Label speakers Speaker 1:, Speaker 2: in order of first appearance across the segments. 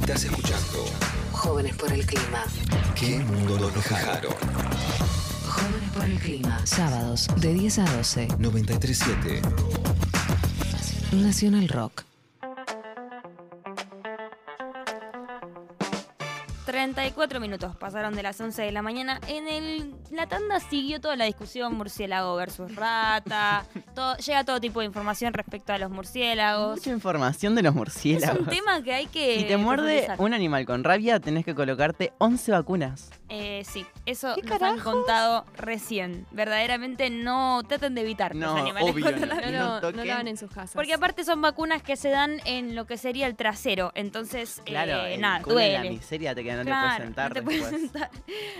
Speaker 1: Estás escuchando
Speaker 2: Jóvenes por el clima.
Speaker 1: ¿Qué mundo nos dejaron?
Speaker 2: Jóvenes por el clima. Sábados de 10 a 12.
Speaker 1: 937
Speaker 2: Nacional Rock.
Speaker 3: 34 minutos pasaron de las 11 de la mañana. En el, la tanda siguió toda la discusión murciélago versus rata. todo- llega todo tipo de información respecto a los murciélagos.
Speaker 4: Mucha información de los
Speaker 3: Es
Speaker 4: murciélagos.
Speaker 3: un tema que hay que.
Speaker 4: Si te muerde un animal con rabia, tenés que colocarte 11 vacunas.
Speaker 3: Eh, sí, eso
Speaker 4: ¿Qué
Speaker 3: nos han
Speaker 4: carajos?
Speaker 3: contado recién. Verdaderamente no traten de evitar
Speaker 4: No,
Speaker 3: los animales
Speaker 4: obvio no.
Speaker 3: la-
Speaker 5: No,
Speaker 4: No
Speaker 5: lo, no
Speaker 4: toquen.
Speaker 5: lo hagan en sus casas.
Speaker 3: Porque aparte son vacunas que se dan en lo que sería el trasero. Entonces,
Speaker 4: Claro,
Speaker 3: eh, nada,
Speaker 4: de la
Speaker 3: duele.
Speaker 4: miseria te queda, no
Speaker 3: Claro,
Speaker 4: te puedes sentar
Speaker 3: no te puedes
Speaker 4: después.
Speaker 3: sentar.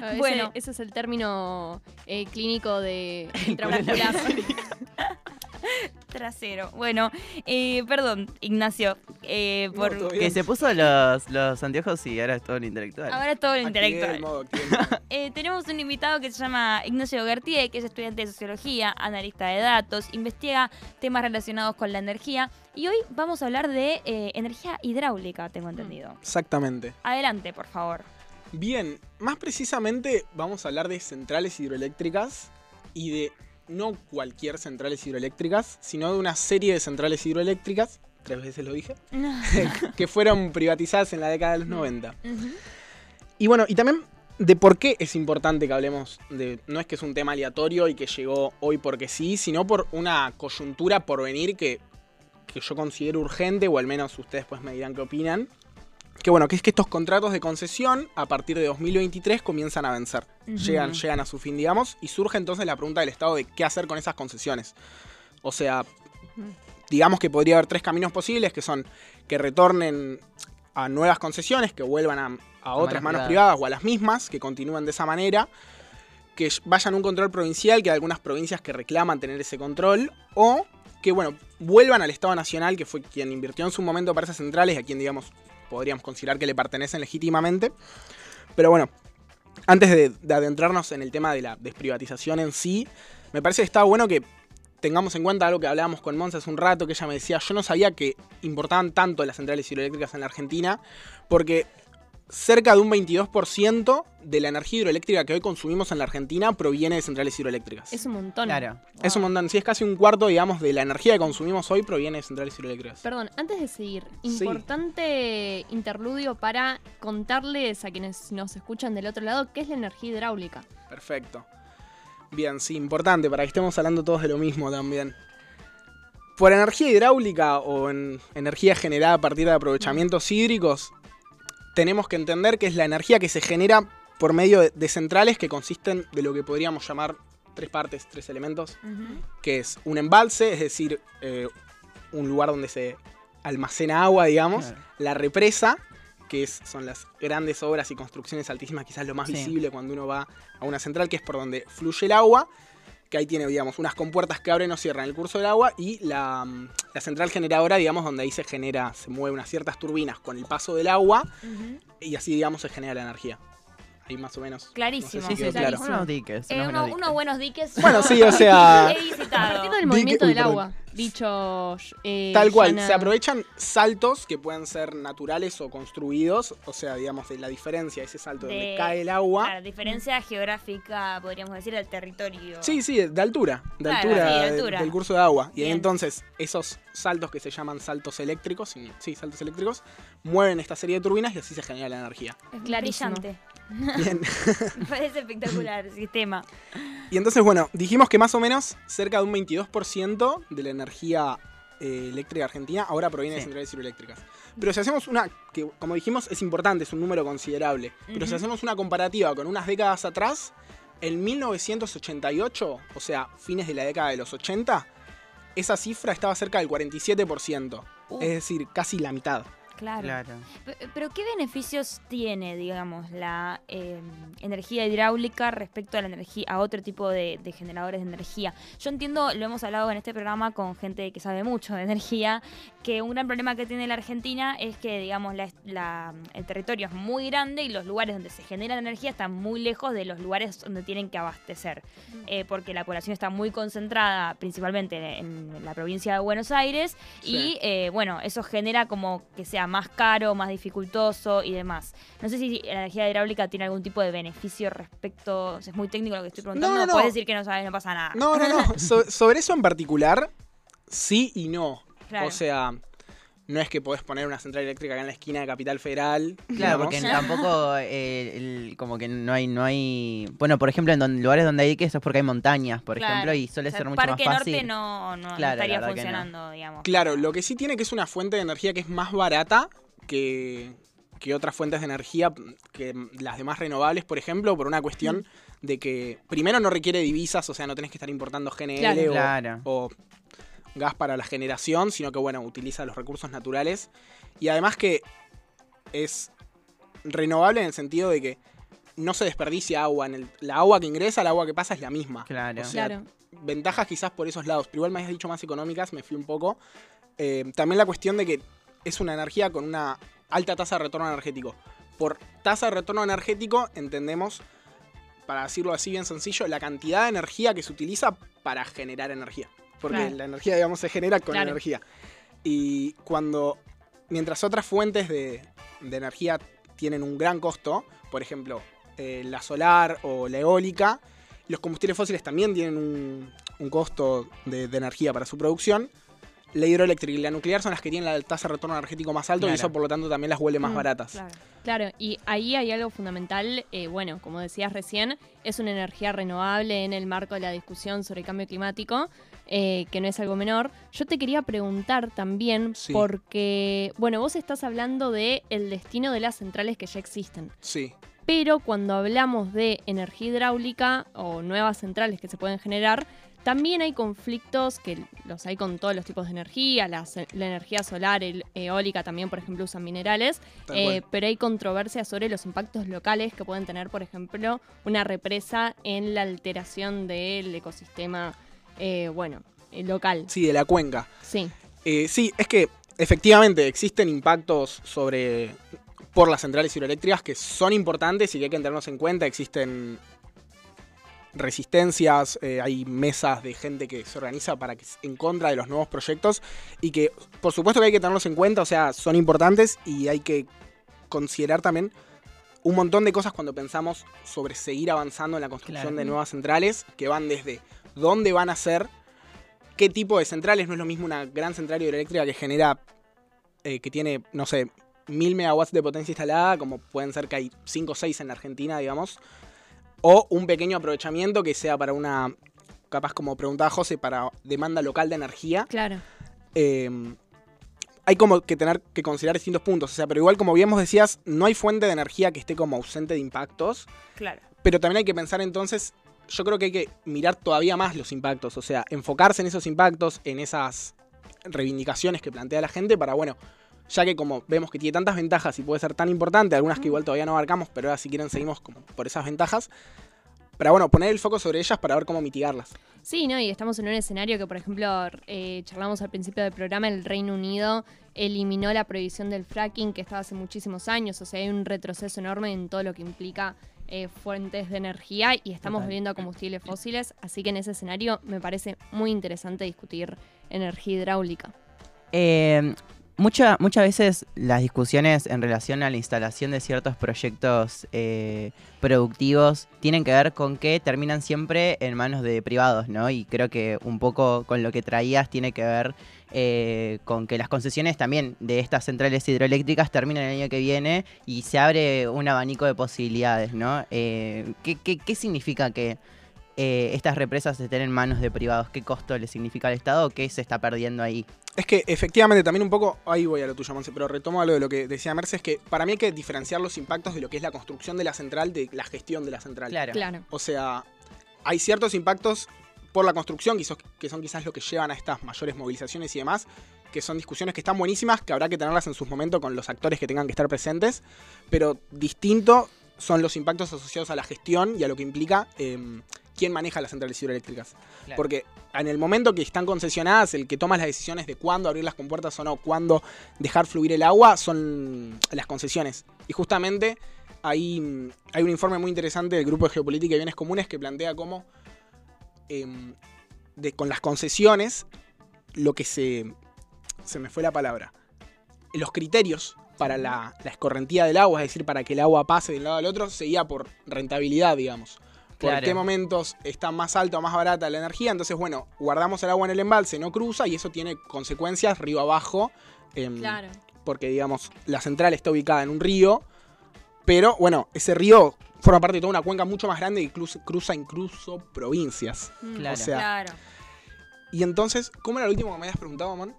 Speaker 5: A veces
Speaker 3: bueno.
Speaker 5: ese es el término eh, clínico de intramuscular.
Speaker 3: Trasero. Bueno, eh, perdón, Ignacio, eh, por...
Speaker 4: Que se puso los, los anteojos y ahora es todo lo intelectual.
Speaker 3: Ahora todo lo intelectual.
Speaker 6: modo.
Speaker 3: Eh, tenemos un invitado que se llama Ignacio Gartier, que es estudiante de sociología, analista de datos, investiga temas relacionados con la energía. Y hoy vamos a hablar de eh, energía hidráulica, tengo entendido.
Speaker 6: Exactamente.
Speaker 3: Adelante, por favor.
Speaker 6: Bien, más precisamente vamos a hablar de centrales hidroeléctricas y de no cualquier centrales hidroeléctricas, sino de una serie de centrales hidroeléctricas, tres veces lo dije, que fueron privatizadas en la década de los 90.
Speaker 3: Ujú.
Speaker 6: Y bueno, y también de por qué es importante que hablemos de. No es que es un tema aleatorio y que llegó hoy porque sí, sino por una coyuntura por venir que, que yo considero urgente, o al menos ustedes pues me dirán qué opinan. Que bueno, que es que estos contratos de concesión a partir de 2023 comienzan a vencer. Llegan, llegan a su fin, digamos, y surge entonces la pregunta del Estado de qué hacer con esas concesiones. O sea, digamos que podría haber tres caminos posibles, que son que retornen a nuevas concesiones, que vuelvan a, a otras
Speaker 4: manos
Speaker 6: manos
Speaker 4: privadas.
Speaker 6: o a las mismas, que continúen de esa manera, que vayan a un control provincial, que hay algunas provincias que reclaman tener ese control, o que, bueno, vuelvan al Estado Nacional, que fue quien invirtió en su momento para esas centrales, a quien, digamos, podríamos considerar que le pertenecen legítimamente. Pero bueno, antes de, de adentrarnos en el tema de la desprivatización en sí, me parece que está bueno que tengamos en cuenta algo que hablábamos con Monza hace un rato, que ella me decía, yo no sabía que importaban tanto las centrales hidroeléctricas en la Argentina, porque cerca de un 22% de la energía hidroeléctrica que hoy consumimos en la Argentina proviene de centrales hidroeléctricas.
Speaker 5: Es un montón.
Speaker 4: Claro.
Speaker 6: Es un montón, sí, es casi un cuarto, digamos, de la energía que consumimos hoy proviene de centrales hidroeléctricas.
Speaker 5: Perdón, antes de seguir,
Speaker 6: Sí.
Speaker 5: importante interludio para contarles a quienes nos escuchan del otro lado qué es la energía hidráulica.
Speaker 6: Perfecto. Bien, sí, importante para que estemos hablando todos de lo mismo también. Por energía hidráulica o en energía generada a partir de aprovechamientos hídricos, tenemos que entender que es la energía que se genera por medio de, de centrales que consisten de lo que podríamos llamar tres partes, tres elementos, que es un embalse, es decir, eh, un lugar donde se almacena agua, digamos,
Speaker 4: Claro.
Speaker 6: la represa, que es- son las grandes obras y construcciones altísimas, quizás lo más
Speaker 4: Sí.
Speaker 6: visible cuando uno va a una central, que es por donde fluye el agua, que ahí tiene, digamos, unas compuertas que abren o cierran el curso del agua, y la, mm, la central generadora, digamos, donde ahí se genera, se mueven unas ciertas turbinas con el paso del agua, y así, digamos, se genera la energía. Ahí más o menos.
Speaker 3: Clarísimo.
Speaker 6: No sé
Speaker 4: Sí,
Speaker 6: si
Speaker 4: sí,
Speaker 6: claro.
Speaker 4: Unos diques.
Speaker 3: Eh,
Speaker 4: unos
Speaker 3: uno-
Speaker 4: buenos
Speaker 3: unos buenos diques.
Speaker 6: Bueno, sí, o sea,
Speaker 5: partir del movimiento del agua, dicho eh,
Speaker 6: Tal cual,
Speaker 5: Yana-
Speaker 6: se aprovechan saltos que pueden ser naturales o construidos, o sea, digamos, de la diferencia, ese salto
Speaker 3: De-
Speaker 6: donde cae el agua.
Speaker 3: Claro, diferencia geográfica, podríamos decir, del territorio.
Speaker 6: Sí, sí, de altura, de
Speaker 3: Claro,
Speaker 6: altura,
Speaker 3: sí, de
Speaker 6: de-
Speaker 3: altura.
Speaker 6: del curso de agua. Y ahí entonces esos saltos que se llaman saltos eléctricos, sí, sí, saltos eléctricos, mueven esta serie de turbinas y así se genera la energía.
Speaker 3: Es
Speaker 5: Clarísimo.
Speaker 3: brillante.
Speaker 6: Bien.
Speaker 3: Parece espectacular el sistema.
Speaker 6: Y entonces, bueno, dijimos que más o menos cerca de un 22% de la energía eh, eléctrica argentina ahora proviene de centrales hidroeléctricas. Pero si hacemos una, que como dijimos es importante, es un número considerable, pero si hacemos una comparativa con unas décadas atrás, en 1988, o sea, fines de la década de los 80, esa cifra estaba cerca del 47%,
Speaker 3: Uh.
Speaker 6: es decir, casi la mitad.
Speaker 3: Claro.
Speaker 4: Claro.
Speaker 3: Pe- Pero ¿qué beneficios tiene, digamos, la eh, energía hidráulica respecto a la energía, a otro tipo de, de generadores de energía? Yo entiendo, lo hemos hablado en este programa con gente que sabe mucho de energía, que un gran problema que tiene la Argentina es que, digamos, la, la- el territorio es muy grande y los lugares donde se genera la energía están muy lejos de los lugares donde tienen que abastecer, Eh, porque la población está muy concentrada principalmente en la provincia de Buenos Aires y, eh, bueno, eso genera como que sea más caro, más dificultoso y demás. No sé si la energía hidráulica tiene algún tipo de beneficio respecto, o sea, es muy técnico lo que estoy preguntando,
Speaker 6: No, no, no.
Speaker 3: puedes decir que no sabes, no pasa nada.
Speaker 6: No, no, no. So- sobre eso en particular, sí y no.
Speaker 3: Claro.
Speaker 6: O sea, no es que podés poner una central eléctrica acá en la esquina de Capital Federal.
Speaker 4: Claro,
Speaker 6: digamos.
Speaker 4: porque tampoco eh, el- como que no hay, no hay. Bueno, por ejemplo, en don- lugares donde hay que eso es porque hay montañas, por
Speaker 3: Claro.
Speaker 4: ejemplo, y suele
Speaker 3: O sea,
Speaker 4: ser
Speaker 3: el
Speaker 4: mucho más
Speaker 3: Parque
Speaker 4: fácil.
Speaker 3: Norte no,
Speaker 4: Claro, la
Speaker 3: estaría
Speaker 4: no.
Speaker 3: funcionando, digamos.
Speaker 6: Claro, lo que sí tiene que es una fuente de energía que es más barata que, que otras fuentes de energía, que las demás renovables, por ejemplo, por una cuestión de que primero no requiere divisas, o sea, no tenés que estar importando GNL
Speaker 5: Claro.
Speaker 6: o,
Speaker 4: Claro.
Speaker 6: o gas para la generación, sino que, bueno, utiliza los recursos naturales. Y además que es renovable en el sentido de que no se desperdicia agua. En el, la agua que ingresa, el agua que pasa es la misma.
Speaker 4: Claro.
Speaker 6: O sea,
Speaker 5: Claro.
Speaker 6: ventajas quizás por esos lados, pero igual me has dicho más económicas, me fui un poco. Eh, también la cuestión de que es una energía con una alta tasa de retorno energético. Por tasa de retorno energético entendemos, para decirlo así bien sencillo, la cantidad de energía que se utiliza para generar energía. Porque
Speaker 5: Claro.
Speaker 6: la energía, digamos, se genera con
Speaker 5: Claro.
Speaker 6: energía. Y cuando, mientras otras fuentes de, de energía tienen un gran costo, por ejemplo, eh, la solar o la eólica, los combustibles fósiles también tienen un, un costo de, de energía para su producción. La hidroeléctrica y la nuclear son las que tienen la tasa de retorno energético más alto y eso por lo tanto también las vuelve más
Speaker 5: Mm,
Speaker 6: baratas.
Speaker 3: Claro.
Speaker 5: Claro, y ahí hay algo fundamental, eh, bueno, como decías recién, es una energía renovable en el marco de la discusión sobre cambio climático, eh, que no es algo menor. Yo te quería preguntar también,
Speaker 6: Sí.
Speaker 5: porque, bueno, vos estás hablando de el destino de las centrales que ya existen,
Speaker 6: Sí,
Speaker 5: pero cuando hablamos de energía hidráulica o nuevas centrales que se pueden generar, también hay conflictos que los hay con todos los tipos de energía, la, la energía solar, el- eólica también, por ejemplo, usan minerales, eh, pero hay controversia sobre los impactos locales que pueden tener, por ejemplo, una represa en la alteración del ecosistema, eh, bueno, eh, local.
Speaker 6: Sí, de la cuenca.
Speaker 5: Sí,
Speaker 6: Eh, sí, es que efectivamente existen impactos sobre por las centrales hidroeléctricas que son importantes y que hay que tenerlos en cuenta. Existen resistencias, eh, hay mesas de gente que se organiza para que en contra de los nuevos proyectos y que por supuesto que hay que tenerlos en cuenta, o sea, son importantes y hay que considerar también un montón de cosas cuando pensamos sobre seguir avanzando en la construcción
Speaker 4: Claro.
Speaker 6: de nuevas centrales que van desde dónde van a ser, qué tipo de centrales, no es lo mismo una gran central hidroeléctrica que genera, eh, que tiene, no sé, mil megawatts de potencia instalada, como pueden ser que hay 5 o 6 en la Argentina, digamos, o un pequeño aprovechamiento que sea para una, capaz como preguntaba José, para demanda local de energía.
Speaker 5: claro.
Speaker 6: Eh, hay como que tener que considerar distintos puntos, o sea, pero igual como bien vos decías, no hay fuente de energía que esté como ausente de impactos,
Speaker 3: Claro.
Speaker 6: pero también hay que pensar entonces, yo creo que hay que mirar todavía más los impactos, o sea, enfocarse en esos impactos, en esas reivindicaciones que plantea la gente para, bueno, ya que como vemos que tiene tantas ventajas y puede ser tan importante, algunas que igual todavía no abarcamos, pero ahora si quieren seguimos como por esas ventajas, para, bueno, poner el foco sobre ellas para ver cómo mitigarlas.
Speaker 5: Sí, ¿no? Y estamos en un escenario que, por ejemplo, eh, charlamos al principio del programa, el Reino Unido eliminó la prohibición del fracking que estaba hace muchísimos años, o sea, hay un retroceso enorme en todo lo que implica eh, fuentes de energía y estamos a combustibles fósiles, así que en ese escenario me parece muy interesante discutir energía hidráulica.
Speaker 4: Eh, mucha- muchas veces las discusiones en relación a la instalación de ciertos proyectos eh, productivos tienen que ver con que terminan siempre en manos de privados, ¿no? Y creo que un poco con lo que traías tiene que ver eh, con que las concesiones también de estas centrales hidroeléctricas terminan el año que viene y se abre un abanico de posibilidades, ¿no? Eh, ¿qué, qué, qué significa que eh, estas represas estén en manos de privados? ¿Qué costo le significa al Estado? ¿Qué se está perdiendo ahí?
Speaker 6: Es que efectivamente también un poco, ahí voy a lo tuyo, Monse, pero retomo algo de lo que decía Merce, es que para mí hay que diferenciar los impactos de lo que es la construcción de la central de la gestión de la central.
Speaker 4: Claro.
Speaker 5: Claro.
Speaker 6: O sea, hay ciertos impactos por la construcción, que, so- que son quizás lo que llevan a estas mayores movilizaciones y demás, que son discusiones que están buenísimas, que habrá que tenerlas en sus momentos con los actores que tengan que estar presentes, pero distinto son los impactos asociados a la gestión y a lo que implica em, quién maneja las centrales hidroeléctricas.
Speaker 4: Claro.
Speaker 6: Porque en el momento que están concesionadas, el que toma las decisiones de cuándo abrir las compuertas o no, cuándo dejar fluir el agua, son las concesiones. Y justamente hay, hay un informe muy interesante del Grupo de Geopolítica y Bienes Comunes que plantea cómo em, de, con las concesiones lo que se... Se me fue la palabra. los criterios para la, la escorrentía del agua, es decir, para que el agua pase de un lado al otro, seguía por rentabilidad, digamos. Por
Speaker 4: Claro.
Speaker 6: qué momentos está más alta o más barata la energía. Entonces, bueno, guardamos el agua en el embalse, no cruza y eso tiene consecuencias río abajo. em,
Speaker 5: Claro.
Speaker 6: Porque, digamos, la central está ubicada en un río. Pero, bueno, ese río forma parte de toda una cuenca mucho más grande que cruza, cruza incluso provincias.
Speaker 5: Mm.
Speaker 4: Claro.
Speaker 6: O sea,
Speaker 3: Claro.
Speaker 6: y entonces, ¿cómo era lo último que me habías preguntado, Mon?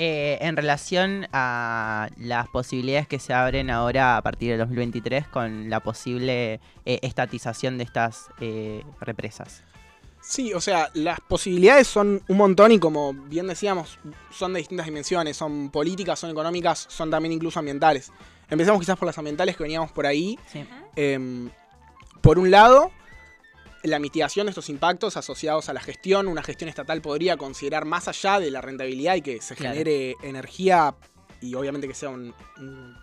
Speaker 4: Eh, en relación a las posibilidades que se abren ahora a partir del 2023 con la posible eh, estatización de estas eh, represas.
Speaker 6: Sí, o sea, las posibilidades son un montón y como bien decíamos, son de distintas dimensiones, son políticas, son económicas, son también incluso ambientales. Empezamos quizás por las ambientales que veníamos por ahí.
Speaker 4: Sí.
Speaker 6: Em, por un lado, la mitigación de estos impactos asociados a la gestión, una gestión estatal podría considerar más allá de la rentabilidad y que se
Speaker 4: Claro.
Speaker 6: genere energía y obviamente que sea un- un-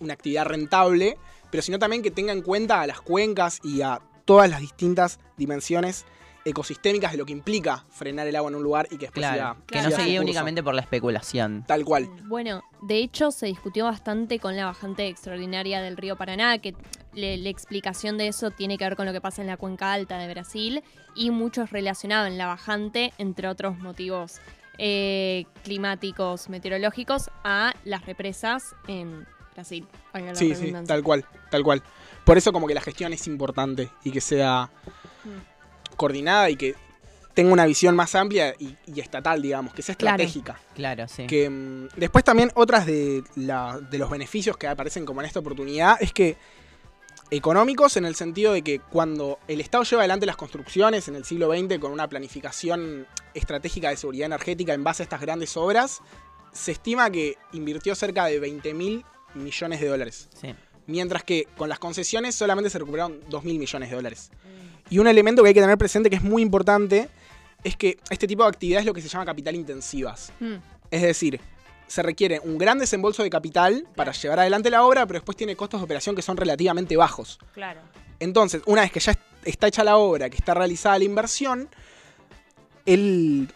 Speaker 6: una actividad rentable, pero sino también que tenga en cuenta a las cuencas y a todas las distintas dimensiones ecosistémicas de lo que implica frenar el agua en un lugar y que después
Speaker 4: Claro,
Speaker 6: siga-
Speaker 4: que no se guíe
Speaker 6: curso.
Speaker 4: únicamente por la especulación.
Speaker 6: Tal cual.
Speaker 5: Bueno, de hecho se discutió bastante con la bajante extraordinaria del río Paraná, que le- la explicación de eso tiene que ver con lo que pasa en la cuenca alta de Brasil y muchos relacionaban la bajante, entre otros motivos eh, climáticos, meteorológicos, a las represas en Brasil.
Speaker 6: Sí, sí, tal cual, tal cual. Por eso como que la gestión es importante y que sea
Speaker 5: Mm.
Speaker 6: Coordinada y que tenga una visión más amplia y, y estatal, digamos, que sea estratégica.
Speaker 4: Claro, sí.
Speaker 6: Que mm, después también otras de, la- de los beneficios que aparecen como en esta oportunidad es que económicos en el sentido de que cuando el Estado lleva adelante las construcciones en el siglo XX con una planificación estratégica de seguridad energética en base a estas grandes obras, se estima que invirtió cerca de 20 mil millones de dólares.
Speaker 4: sí.
Speaker 6: Mientras que con las concesiones solamente se recuperaron 2 mil millones de dólares. Y un elemento que hay que tener presente que es muy importante es que este tipo de actividades es lo que se llama capital intensivas.
Speaker 5: Mm.
Speaker 6: Es decir, se requiere un gran desembolso de capital para llevar adelante la obra, pero después tiene costos de operación que son relativamente bajos.
Speaker 3: Claro.
Speaker 6: Entonces, una vez que ya est- está hecha la obra, que está realizada la inversión, el-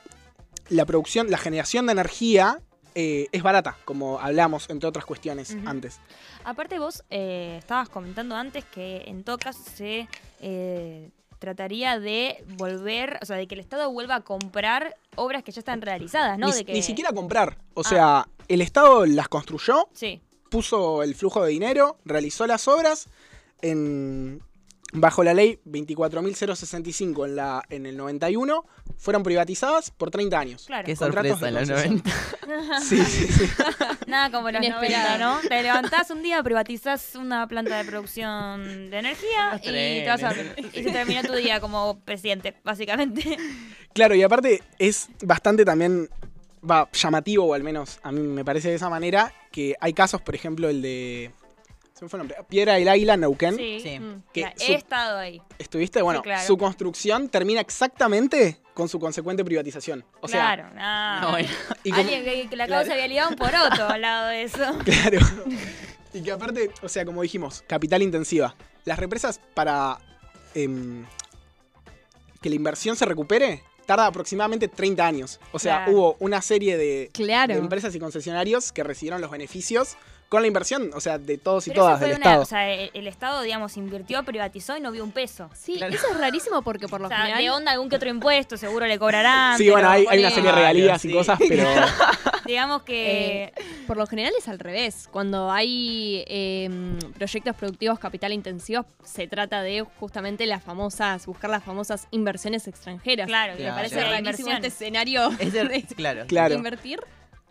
Speaker 6: la producción, la generación de energía eh, es barata, como hablamos, entre otras cuestiones antes.
Speaker 3: Aparte vos eh, estabas comentando antes que en todo caso se eh, trataría de volver, o sea, de que el Estado vuelva a comprar obras que ya están realizadas, ¿no?
Speaker 6: ni,
Speaker 3: de que...
Speaker 6: ni siquiera comprar. O
Speaker 3: Ah.
Speaker 6: sea, el Estado las construyó,
Speaker 3: Sí,
Speaker 6: puso el flujo de dinero, realizó las obras en, bajo la ley 24.065 en, la, en el 91, fueron privatizadas por 30 años.
Speaker 3: claro.
Speaker 4: Qué sorpresa en los
Speaker 6: concesión.
Speaker 4: 90.
Speaker 6: Sí, sí, sí.
Speaker 3: Nada como los
Speaker 5: Inesperado.
Speaker 3: 90, ¿no? Te levantás un día, privatizás una planta de producción de energía y, te vas a- y se termina tu día como presidente, básicamente.
Speaker 6: Claro, y aparte es bastante también va, llamativo, o al menos a mí me parece de esa manera, que hay casos, por ejemplo, el de... Se me fue el nombre. Piedra del Águila, Neuquén.
Speaker 3: Sí.
Speaker 4: Sí.
Speaker 5: Mm.
Speaker 6: Que
Speaker 3: La-
Speaker 6: su-
Speaker 3: he estado ahí.
Speaker 6: ¿Estuviste? Bueno,
Speaker 3: claro.
Speaker 6: su construcción termina exactamente con su consecuente privatización. O sea,
Speaker 3: claro, nada.
Speaker 4: No, bueno.
Speaker 6: y como-
Speaker 3: Alguien que, que la
Speaker 6: Claro.
Speaker 3: causa había ligado un poroto al lado de eso.
Speaker 6: Claro. Y que aparte, o sea, como dijimos, capital intensiva. Las represas para em, que la inversión se recupere tarda aproximadamente 30 años. O sea,
Speaker 3: Claro.
Speaker 6: hubo una serie de,
Speaker 5: Claro.
Speaker 6: de empresas y concesionarios que recibieron los beneficios con la inversión, o sea, de todos y
Speaker 3: Pero
Speaker 6: todas del
Speaker 3: una-
Speaker 6: Estado.
Speaker 3: O sea, el, el Estado, digamos, invirtió, privatizó y no vio un peso.
Speaker 5: Sí,
Speaker 4: Claro.
Speaker 5: eso es rarísimo porque por lo
Speaker 3: O sea,
Speaker 5: general...
Speaker 3: de onda algún que otro impuesto, seguro le cobrarán.
Speaker 6: sí, bueno, hay, hay una serie de regalías y cosas, pero
Speaker 3: Digamos que...
Speaker 5: Eh, por lo general es al revés. Cuando hay eh, proyectos productivos capital intensivos, se trata de justamente las famosas, buscar las famosas inversiones extranjeras.
Speaker 3: claro, que me
Speaker 4: Claro.
Speaker 3: parece
Speaker 5: rarísimo
Speaker 3: inversión.
Speaker 5: este escenario
Speaker 4: Es de-
Speaker 5: de
Speaker 4: claro.
Speaker 6: claro.
Speaker 5: invertir,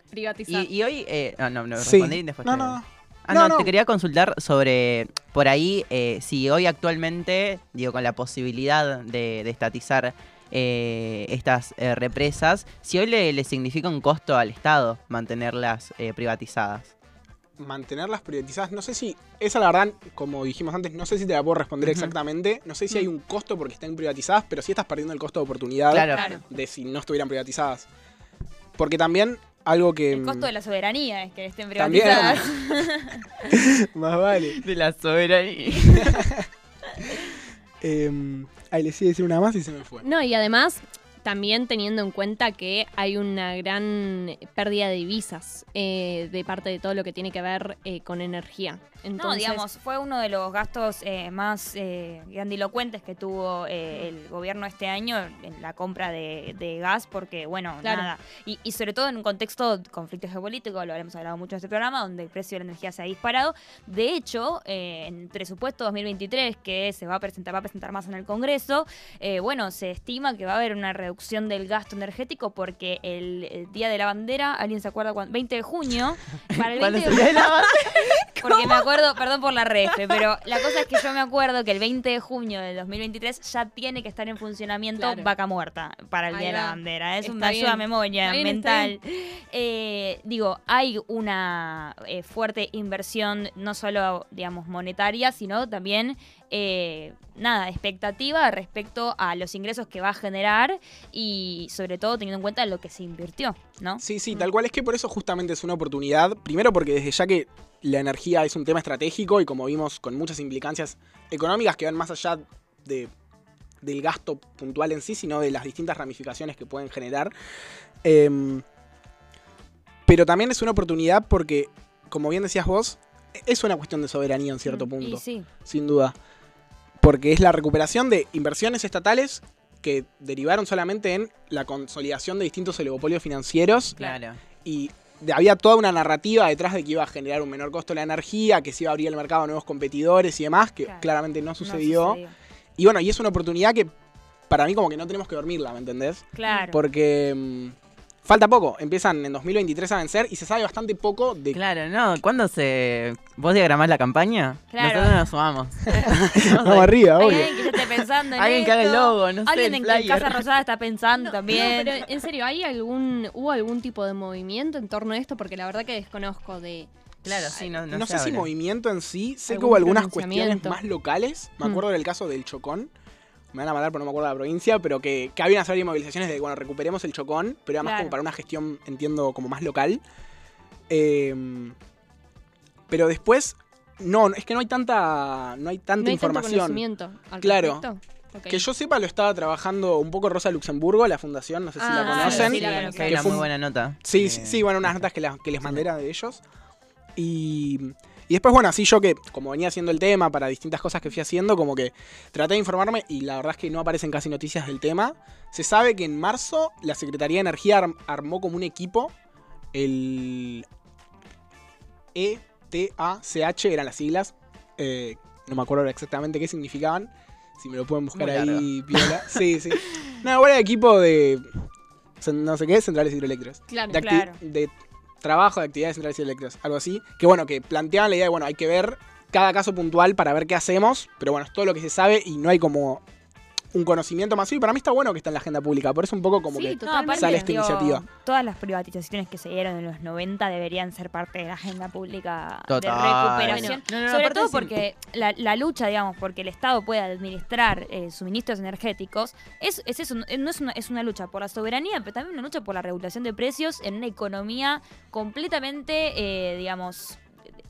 Speaker 5: privatizar.
Speaker 4: Y, y hoy, eh, no, no, no,
Speaker 6: Sí.
Speaker 4: respondí y después
Speaker 6: No,
Speaker 4: te-
Speaker 6: no, no.
Speaker 4: Ah,
Speaker 6: No,
Speaker 4: no,
Speaker 6: no.
Speaker 4: te quería consultar sobre, por ahí, eh, si hoy actualmente, digo, con la posibilidad de, de estatizar eh, estas eh, represas, si hoy le, le significa un costo al Estado mantenerlas eh, privatizadas.
Speaker 6: mantenerlas privatizadas, no sé si, esa la verdad, como dijimos antes, no sé si te la puedo responder exactamente, no sé si hay
Speaker 3: Mm.
Speaker 6: un costo porque estén privatizadas, pero sí estás perdiendo el costo de oportunidad
Speaker 4: Claro.
Speaker 6: de si no estuvieran privatizadas. Porque también algo que...
Speaker 3: El costo de la soberanía es que estén privatizadas.
Speaker 6: Más vale.
Speaker 4: de la soberanía.
Speaker 6: Eh, ahí le sigue decir una más y se me fue.
Speaker 5: No, y además También teniendo en cuenta que hay una gran pérdida de divisas eh, de parte de todo lo que tiene que ver eh, con energía.
Speaker 3: No,
Speaker 5: Entonces,
Speaker 3: digamos, fue uno de los gastos eh, más eh, grandilocuentes que tuvo el gobierno este año en la compra de, de gas, porque, bueno,
Speaker 5: Claro.
Speaker 3: nada. Y, y sobre todo en un contexto de conflicto geopolítico, lo habremos hablado mucho en este programa, donde el precio de la energía se ha disparado. De hecho, en el presupuesto 2023, que se va a presentar, va a presentar más en el Congreso, bueno, se estima que va a haber una reducción del gasto energético porque el, el Día de la Bandera, ¿alguien se acuerda cuándo? 20 de junio, para el 20
Speaker 4: ¿Cuándo
Speaker 3: de
Speaker 4: base?
Speaker 3: porque me acuerdo, perdón por la refe, pero la cosa es que yo me acuerdo que el 20 de junio del 2023 ya tiene que estar en funcionamiento
Speaker 5: Claro.
Speaker 3: Vaca Muerta para el
Speaker 5: Ahí
Speaker 3: Día de la. Bandera. Es
Speaker 5: Está
Speaker 3: una ayuda a memoria
Speaker 5: bien,
Speaker 3: mental. Eh, digo, hay una eh, fuerte inversión, no solo, digamos, monetaria, sino también, eh, nada, expectativa respecto a los ingresos que va a generar y sobre todo teniendo en cuenta lo que se invirtió, ¿no?
Speaker 6: Sí, sí, tal cual. Es que por eso justamente es una oportunidad. Primero porque desde ya que la energía es un tema estratégico y como vimos con muchas implicancias económicas que van más allá de, del gasto puntual en sí, sino de las distintas ramificaciones que pueden generar. Em, pero también es una oportunidad porque, como bien decías vos, es una cuestión de soberanía en cierto
Speaker 3: Mm,
Speaker 6: punto
Speaker 3: Y sí.
Speaker 6: sin duda. Porque es la recuperación de inversiones estatales que derivaron solamente en la consolidación de distintos oligopolios financieros
Speaker 4: Claro.
Speaker 6: y había toda una narrativa detrás de que iba a generar un menor costo de la energía, que se iba a abrir el mercado a nuevos competidores y demás, que
Speaker 3: Claro.
Speaker 6: claramente no
Speaker 3: no
Speaker 6: sucedió. Y bueno, y es una oportunidad que para mí como que no tenemos que dormirla, ¿me entendés?
Speaker 3: Claro.
Speaker 6: Porque mm, falta poco, empiezan en 2023 a vencer y se sabe bastante poco de
Speaker 4: Claro, no. ¿Cuándo se. ¿Vos diagramás la campaña?
Speaker 3: Claro.
Speaker 4: Nosotros nos sumamos.
Speaker 6: Vamos arriba,
Speaker 3: Hay
Speaker 6: obvio.
Speaker 3: alguien que ya esté pensando en
Speaker 4: Alguien que haga el logo, no sé,
Speaker 3: Alguien
Speaker 4: el
Speaker 3: en, en. Casa Rosada está pensando también.
Speaker 5: No, pero en serio, ¿hay algún, ¿hubo algún tipo de movimiento en torno a esto? Porque la verdad que desconozco de...
Speaker 4: Claro, sí, no, no,
Speaker 6: No, sé si movimiento en sí, sé que hubo algunas cuestiones más locales. Me
Speaker 5: Mm.
Speaker 6: acuerdo del caso del Chocón. Me van a matar, pero no me acuerdo de la provincia, pero que, que había una serie de movilizaciones de, bueno, recuperemos el Chocón, pero además
Speaker 3: Claro.
Speaker 6: como para una gestión, entiendo, como más local. Eh, pero después, no, es que no hay tanta, no hay tanta
Speaker 5: no hay
Speaker 6: información.
Speaker 5: al
Speaker 6: Claro. Que yo sepa, lo estaba trabajando un poco Rosa Luxemburgo, la fundación, no sé si la
Speaker 5: Ah,
Speaker 6: conocen.
Speaker 5: sí,
Speaker 4: Sí,
Speaker 5: la
Speaker 4: que
Speaker 5: conozco.
Speaker 4: hay
Speaker 6: Que
Speaker 4: una
Speaker 6: fue
Speaker 4: muy
Speaker 6: un-
Speaker 4: buena nota.
Speaker 6: Sí,
Speaker 4: Eh,
Speaker 6: sí, sí, bueno, unas notas que, la- que les mandé era de ellos. Y, y después, bueno, así yo que, como venía haciendo el tema para distintas cosas que fui haciendo, como que traté de informarme y la verdad es que no aparecen casi noticias del tema. Se sabe que en marzo la Secretaría de Energía arm- armó como un equipo, el ETACH eran las siglas, eh, no me acuerdo exactamente qué significaban, si me lo pueden buscar
Speaker 4: Muy
Speaker 6: ahí, piola. Sí, sí. No, era equipo de, no sé qué, centrales hidroeléctricas
Speaker 5: Claro.
Speaker 6: de,
Speaker 3: Claro.
Speaker 6: de trabajo de actividades centrales y eléctricas, algo así. Que bueno, que planteaban la idea de, bueno, hay que ver cada caso puntual para ver qué hacemos, pero bueno, es todo lo que se sabe y no hay como un conocimiento masivo. Y para mí está bueno que está en la agenda pública, por eso un poco como
Speaker 5: Sí,
Speaker 6: que...
Speaker 5: Totalmente.
Speaker 6: sale esta
Speaker 3: digo,
Speaker 6: iniciativa.
Speaker 3: Todas las privatizaciones que se dieron en los 90 deberían ser parte de la agenda pública
Speaker 4: Total.
Speaker 3: de recuperación.
Speaker 4: Bueno, no, no,
Speaker 3: Sobre todo
Speaker 4: es
Speaker 3: porque la, la lucha, digamos, porque el Estado pueda administrar eh, suministros energéticos, es, es eso, no es una, es una lucha por la soberanía, pero también una lucha por la regulación de precios en una economía completamente, eh, digamos,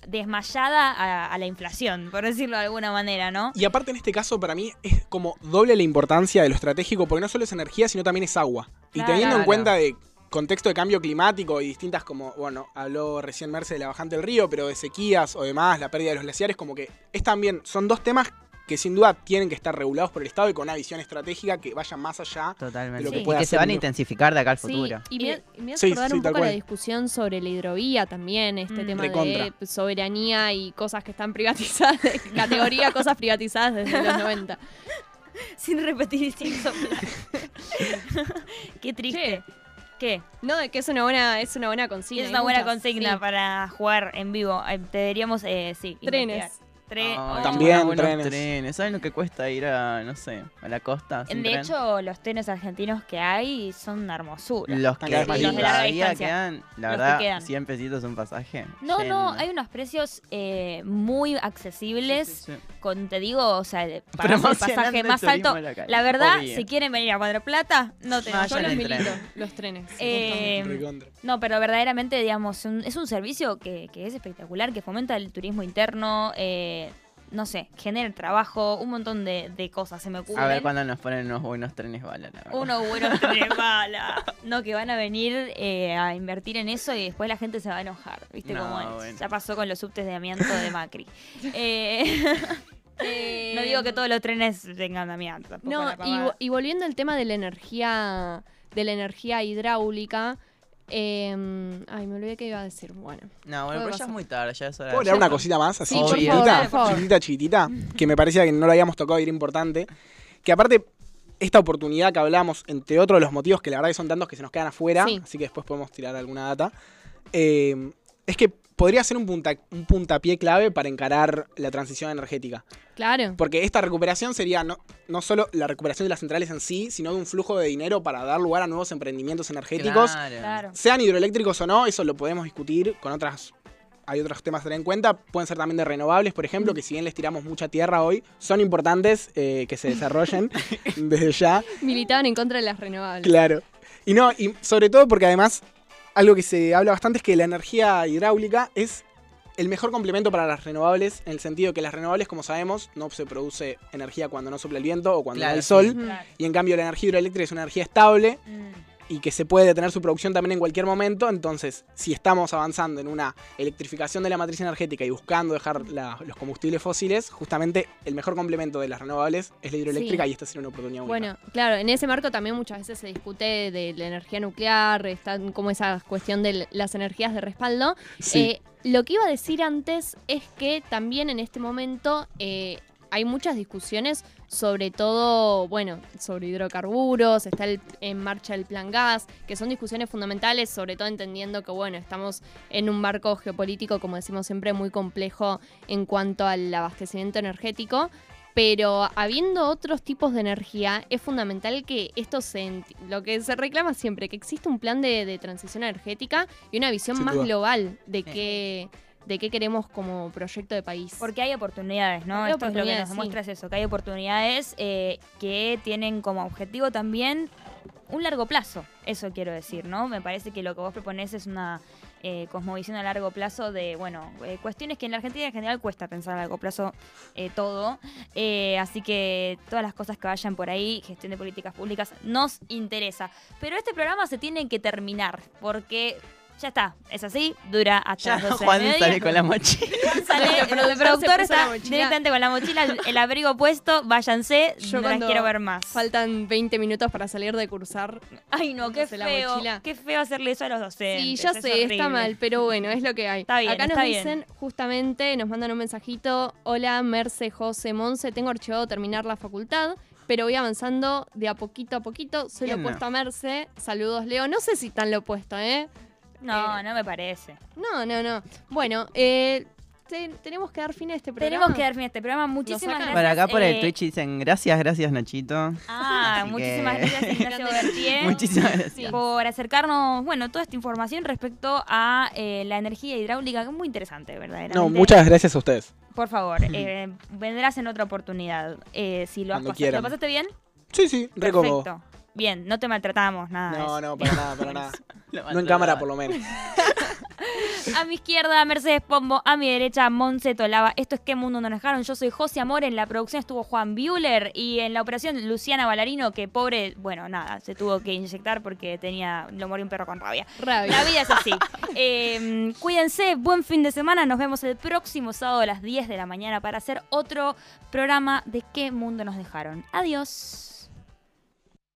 Speaker 3: desmayada a, a la inflación, por decirlo de alguna manera, ¿no?
Speaker 6: Y aparte en este caso para mí es como doble la importancia de lo estratégico, porque no solo es energía, sino también es agua. Y
Speaker 3: Claro.
Speaker 6: teniendo en cuenta de contexto de cambio climático y distintas como, bueno, habló recién Merce de la bajante del río, pero de sequías o demás, la pérdida de los glaciares, como que es también, son dos temas que sin duda tienen que estar regulados por el Estado y con una visión estratégica que vaya más allá.
Speaker 4: Totalmente.
Speaker 6: lo
Speaker 3: que
Speaker 4: y
Speaker 6: puede
Speaker 4: que se van a intensificar de acá al
Speaker 5: Sí,
Speaker 4: futuro.
Speaker 5: y me, y me hace
Speaker 6: Sí,
Speaker 5: acordar
Speaker 6: sí,
Speaker 5: un poco la discusión sobre la hidrovía también, este
Speaker 3: Mm.
Speaker 5: tema
Speaker 6: Recontra.
Speaker 5: de soberanía y cosas que están privatizadas, categoría cosas privatizadas desde los 90.
Speaker 3: Sin repetir y sin soplar. Qué triste. ¿Qué?
Speaker 5: No, de que es una buena, es una buena consigna.
Speaker 3: es una buena
Speaker 5: muchas,
Speaker 3: consigna
Speaker 5: sí.
Speaker 3: para jugar en vivo. Eh, Deberíamos, eh, sí.
Speaker 5: Trenes.
Speaker 3: investigar. Tre-
Speaker 4: Ay,
Speaker 3: oh.
Speaker 6: También
Speaker 4: buenos
Speaker 6: trenes.
Speaker 4: trenes. ¿Saben lo que cuesta ir a, no sé, a la costa? sin
Speaker 3: De
Speaker 4: tren?
Speaker 3: hecho, los trenes argentinos que hay son una hermosura.
Speaker 4: los que.
Speaker 3: Los de larga distancia.
Speaker 4: quedan, la
Speaker 3: Los que
Speaker 4: verdad,
Speaker 3: quedan.
Speaker 4: 100 pesitos un pasaje.
Speaker 3: No, no, hay unos precios eh, muy accesibles.
Speaker 4: Sí, sí.
Speaker 3: Con, te digo, o sea, para el pasaje más alto.
Speaker 4: local.
Speaker 3: La verdad,
Speaker 4: Obvio.
Speaker 3: si quieren venir a Mar Plata, no tenemos.
Speaker 5: Yo los
Speaker 4: tren.
Speaker 5: milito, los trenes.
Speaker 3: Eh. No, pero verdaderamente, digamos, un- es un servicio que, que es espectacular, que fomenta el turismo interno. eh, no sé, genere trabajo, un montón de, de cosas se me ocurren.
Speaker 4: A ver cuándo nos ponen unos buenos trenes bala, la verdad.
Speaker 3: Unos buenos trenes bala. No, que van a venir eh, a invertir en eso y después la gente se va a enojar. ¿Viste
Speaker 4: No, bueno.
Speaker 3: Ya pasó con los subtes de amianto de Macri. Eh,
Speaker 5: Eh,
Speaker 3: no digo que todos los trenes tengan amianto.
Speaker 5: No, y, y volviendo al tema de la energía, de la energía hidráulica, eh, ay, me olvidé que iba a decir. Bueno,
Speaker 4: No, bueno, pero ya es muy tarde, ya es hora
Speaker 6: ¿Puedo agregar una cosita más? Así
Speaker 5: Sí,
Speaker 6: chiquitita,
Speaker 5: favor, por favor.
Speaker 6: chiquitita, chiquitita, que me parecía que no lo habíamos tocado y era importante. Que aparte, esta oportunidad que hablamos, entre otros los motivos que la verdad que son tantos que se nos quedan afuera,
Speaker 5: Sí.
Speaker 6: así que después podemos tirar alguna data, eh, es que podría ser un, punta, un puntapié clave para encarar la transición energética.
Speaker 5: claro.
Speaker 6: Porque esta recuperación sería no, no solo la recuperación de las centrales en sí, sino de un flujo de dinero para dar lugar a nuevos emprendimientos energéticos,
Speaker 4: Claro.
Speaker 3: Claro.
Speaker 6: sean hidroeléctricos o no, eso lo podemos discutir con otras. Hay otros temas a tener en cuenta. Pueden ser también de renovables, por ejemplo, que si bien les tiramos mucha tierra hoy, son importantes eh, que se desarrollen desde ya.
Speaker 5: Militaban en contra de las renovables.
Speaker 6: Claro. Y no, y sobre todo porque además, algo que se habla bastante es que la energía hidráulica es el mejor complemento para las renovables, en el sentido que las renovables, como sabemos, no se produce energía cuando no sopla el viento o cuando no
Speaker 4: Claro,
Speaker 6: hay sol.
Speaker 4: sí.
Speaker 5: Ujú.
Speaker 3: Claro.
Speaker 6: Y en cambio la energía hidroeléctrica es una energía estable
Speaker 3: Mm.
Speaker 6: Y que se puede detener su producción también en cualquier momento. Entonces, si estamos avanzando en una electrificación de la matriz energética y buscando dejar la- los combustibles fósiles, justamente el mejor complemento de las renovables es la hidroeléctrica
Speaker 5: Sí.
Speaker 6: y esta sería una oportunidad única.
Speaker 5: Bueno, claro, en ese marco también muchas veces se discute de la energía nuclear, está como esa cuestión de las energías de respaldo.
Speaker 6: Sí.
Speaker 5: Eh, lo que iba a decir antes es que también en este momento eh, hay muchas discusiones sobre todo, bueno, sobre hidrocarburos, está el- en marcha el plan gas, que son discusiones fundamentales, sobre todo entendiendo que, bueno, estamos en un marco geopolítico, como decimos siempre, muy complejo en cuanto al abastecimiento energético. Pero habiendo otros tipos de energía, es fundamental que esto se. Lo que se reclama siempre, que exista un plan de, de transición energética y una visión
Speaker 6: Sin
Speaker 5: más
Speaker 6: duda.
Speaker 5: global de qué, de qué queremos como proyecto de país.
Speaker 3: Porque hay oportunidades, ¿no?
Speaker 5: Hay
Speaker 3: Esto es lo que nos
Speaker 5: sí.
Speaker 3: demuestra es eso, que hay oportunidades eh, que tienen como objetivo también un largo plazo, eso quiero decir, ¿no? Me parece que lo que vos proponés es una eh, cosmovisión a largo plazo de, bueno, eh, cuestiones que en la Argentina en general cuesta pensar a largo plazo eh, todo, así que todas las cosas que vayan por ahí, gestión de políticas públicas, nos interesa. Pero este programa se tiene que terminar, porque ya está, es así, dura hasta
Speaker 4: Ya
Speaker 3: las 12 del
Speaker 4: Juan sale con la mochila.
Speaker 3: Sale,
Speaker 5: El productor la
Speaker 3: está
Speaker 5: mochila.
Speaker 3: directamente con la mochila, el, el abrigo puesto, váyanse,
Speaker 5: Yo
Speaker 3: no las quiero ver más.
Speaker 5: Faltan 20 minutos para salir de cursar.
Speaker 3: Ay, no, qué
Speaker 5: la
Speaker 3: feo,
Speaker 5: mochila.
Speaker 3: qué feo hacerle eso a los docentes.
Speaker 5: Sí, ya
Speaker 3: es
Speaker 5: sé,
Speaker 3: horrible.
Speaker 5: está mal, pero bueno, es lo que hay.
Speaker 3: Está bien,
Speaker 5: Acá nos
Speaker 3: está bien.
Speaker 5: dicen, justamente, nos mandan un mensajito. Hola, Merce, José, Monse. Tengo archivado terminar la facultad, pero voy avanzando de a poquito a poquito. Soy lo
Speaker 4: ¿Quién no?
Speaker 5: opuesto a Merce. Saludos, Leo. No sé si tan lo opuesto, ¿eh?
Speaker 3: No, no me parece.
Speaker 5: No, no, no. Bueno, eh, te- tenemos que dar fin a este programa.
Speaker 3: Tenemos que dar fin a este programa. Muchísimas gracias.
Speaker 4: Por acá por
Speaker 3: eh,
Speaker 4: el Twitch dicen gracias, gracias Nachito.
Speaker 3: Ah,
Speaker 4: Así
Speaker 3: muchísimas
Speaker 4: que-
Speaker 3: gracias, Ignacio Bertier.
Speaker 4: Muchísimas gracias.
Speaker 3: por acercarnos, bueno, toda esta información respecto a eh, la energía hidráulica, que es muy interesante, verdaderamente.
Speaker 6: no, muchas gracias a ustedes.
Speaker 3: Por favor, eh, vendrás en otra oportunidad. eh, si lo has pasado. ¿Lo pasaste bien?
Speaker 6: Sí, sí, re cómodo.
Speaker 3: Perfecto. Bien, no te maltratamos, nada. de
Speaker 6: No,
Speaker 3: eso.
Speaker 6: no, para nada, para nada. No en cámara, por lo menos.
Speaker 3: A mi izquierda, Mercedes Pombo. A mi derecha, Monse Tolava. Esto es ¿Qué mundo nos dejaron? Yo soy José Amor. En la producción estuvo Juan Bueller. Y en la operación, Luciana Ballarino, que pobre, bueno, nada, se tuvo que inyectar porque tenía, lo murió un perro con rabia.
Speaker 5: Rabia.
Speaker 3: La vida es así. Eh, cuídense, buen fin de semana. Nos vemos el próximo sábado a las 10 de la mañana para hacer otro programa de ¿Qué mundo nos dejaron? Adiós.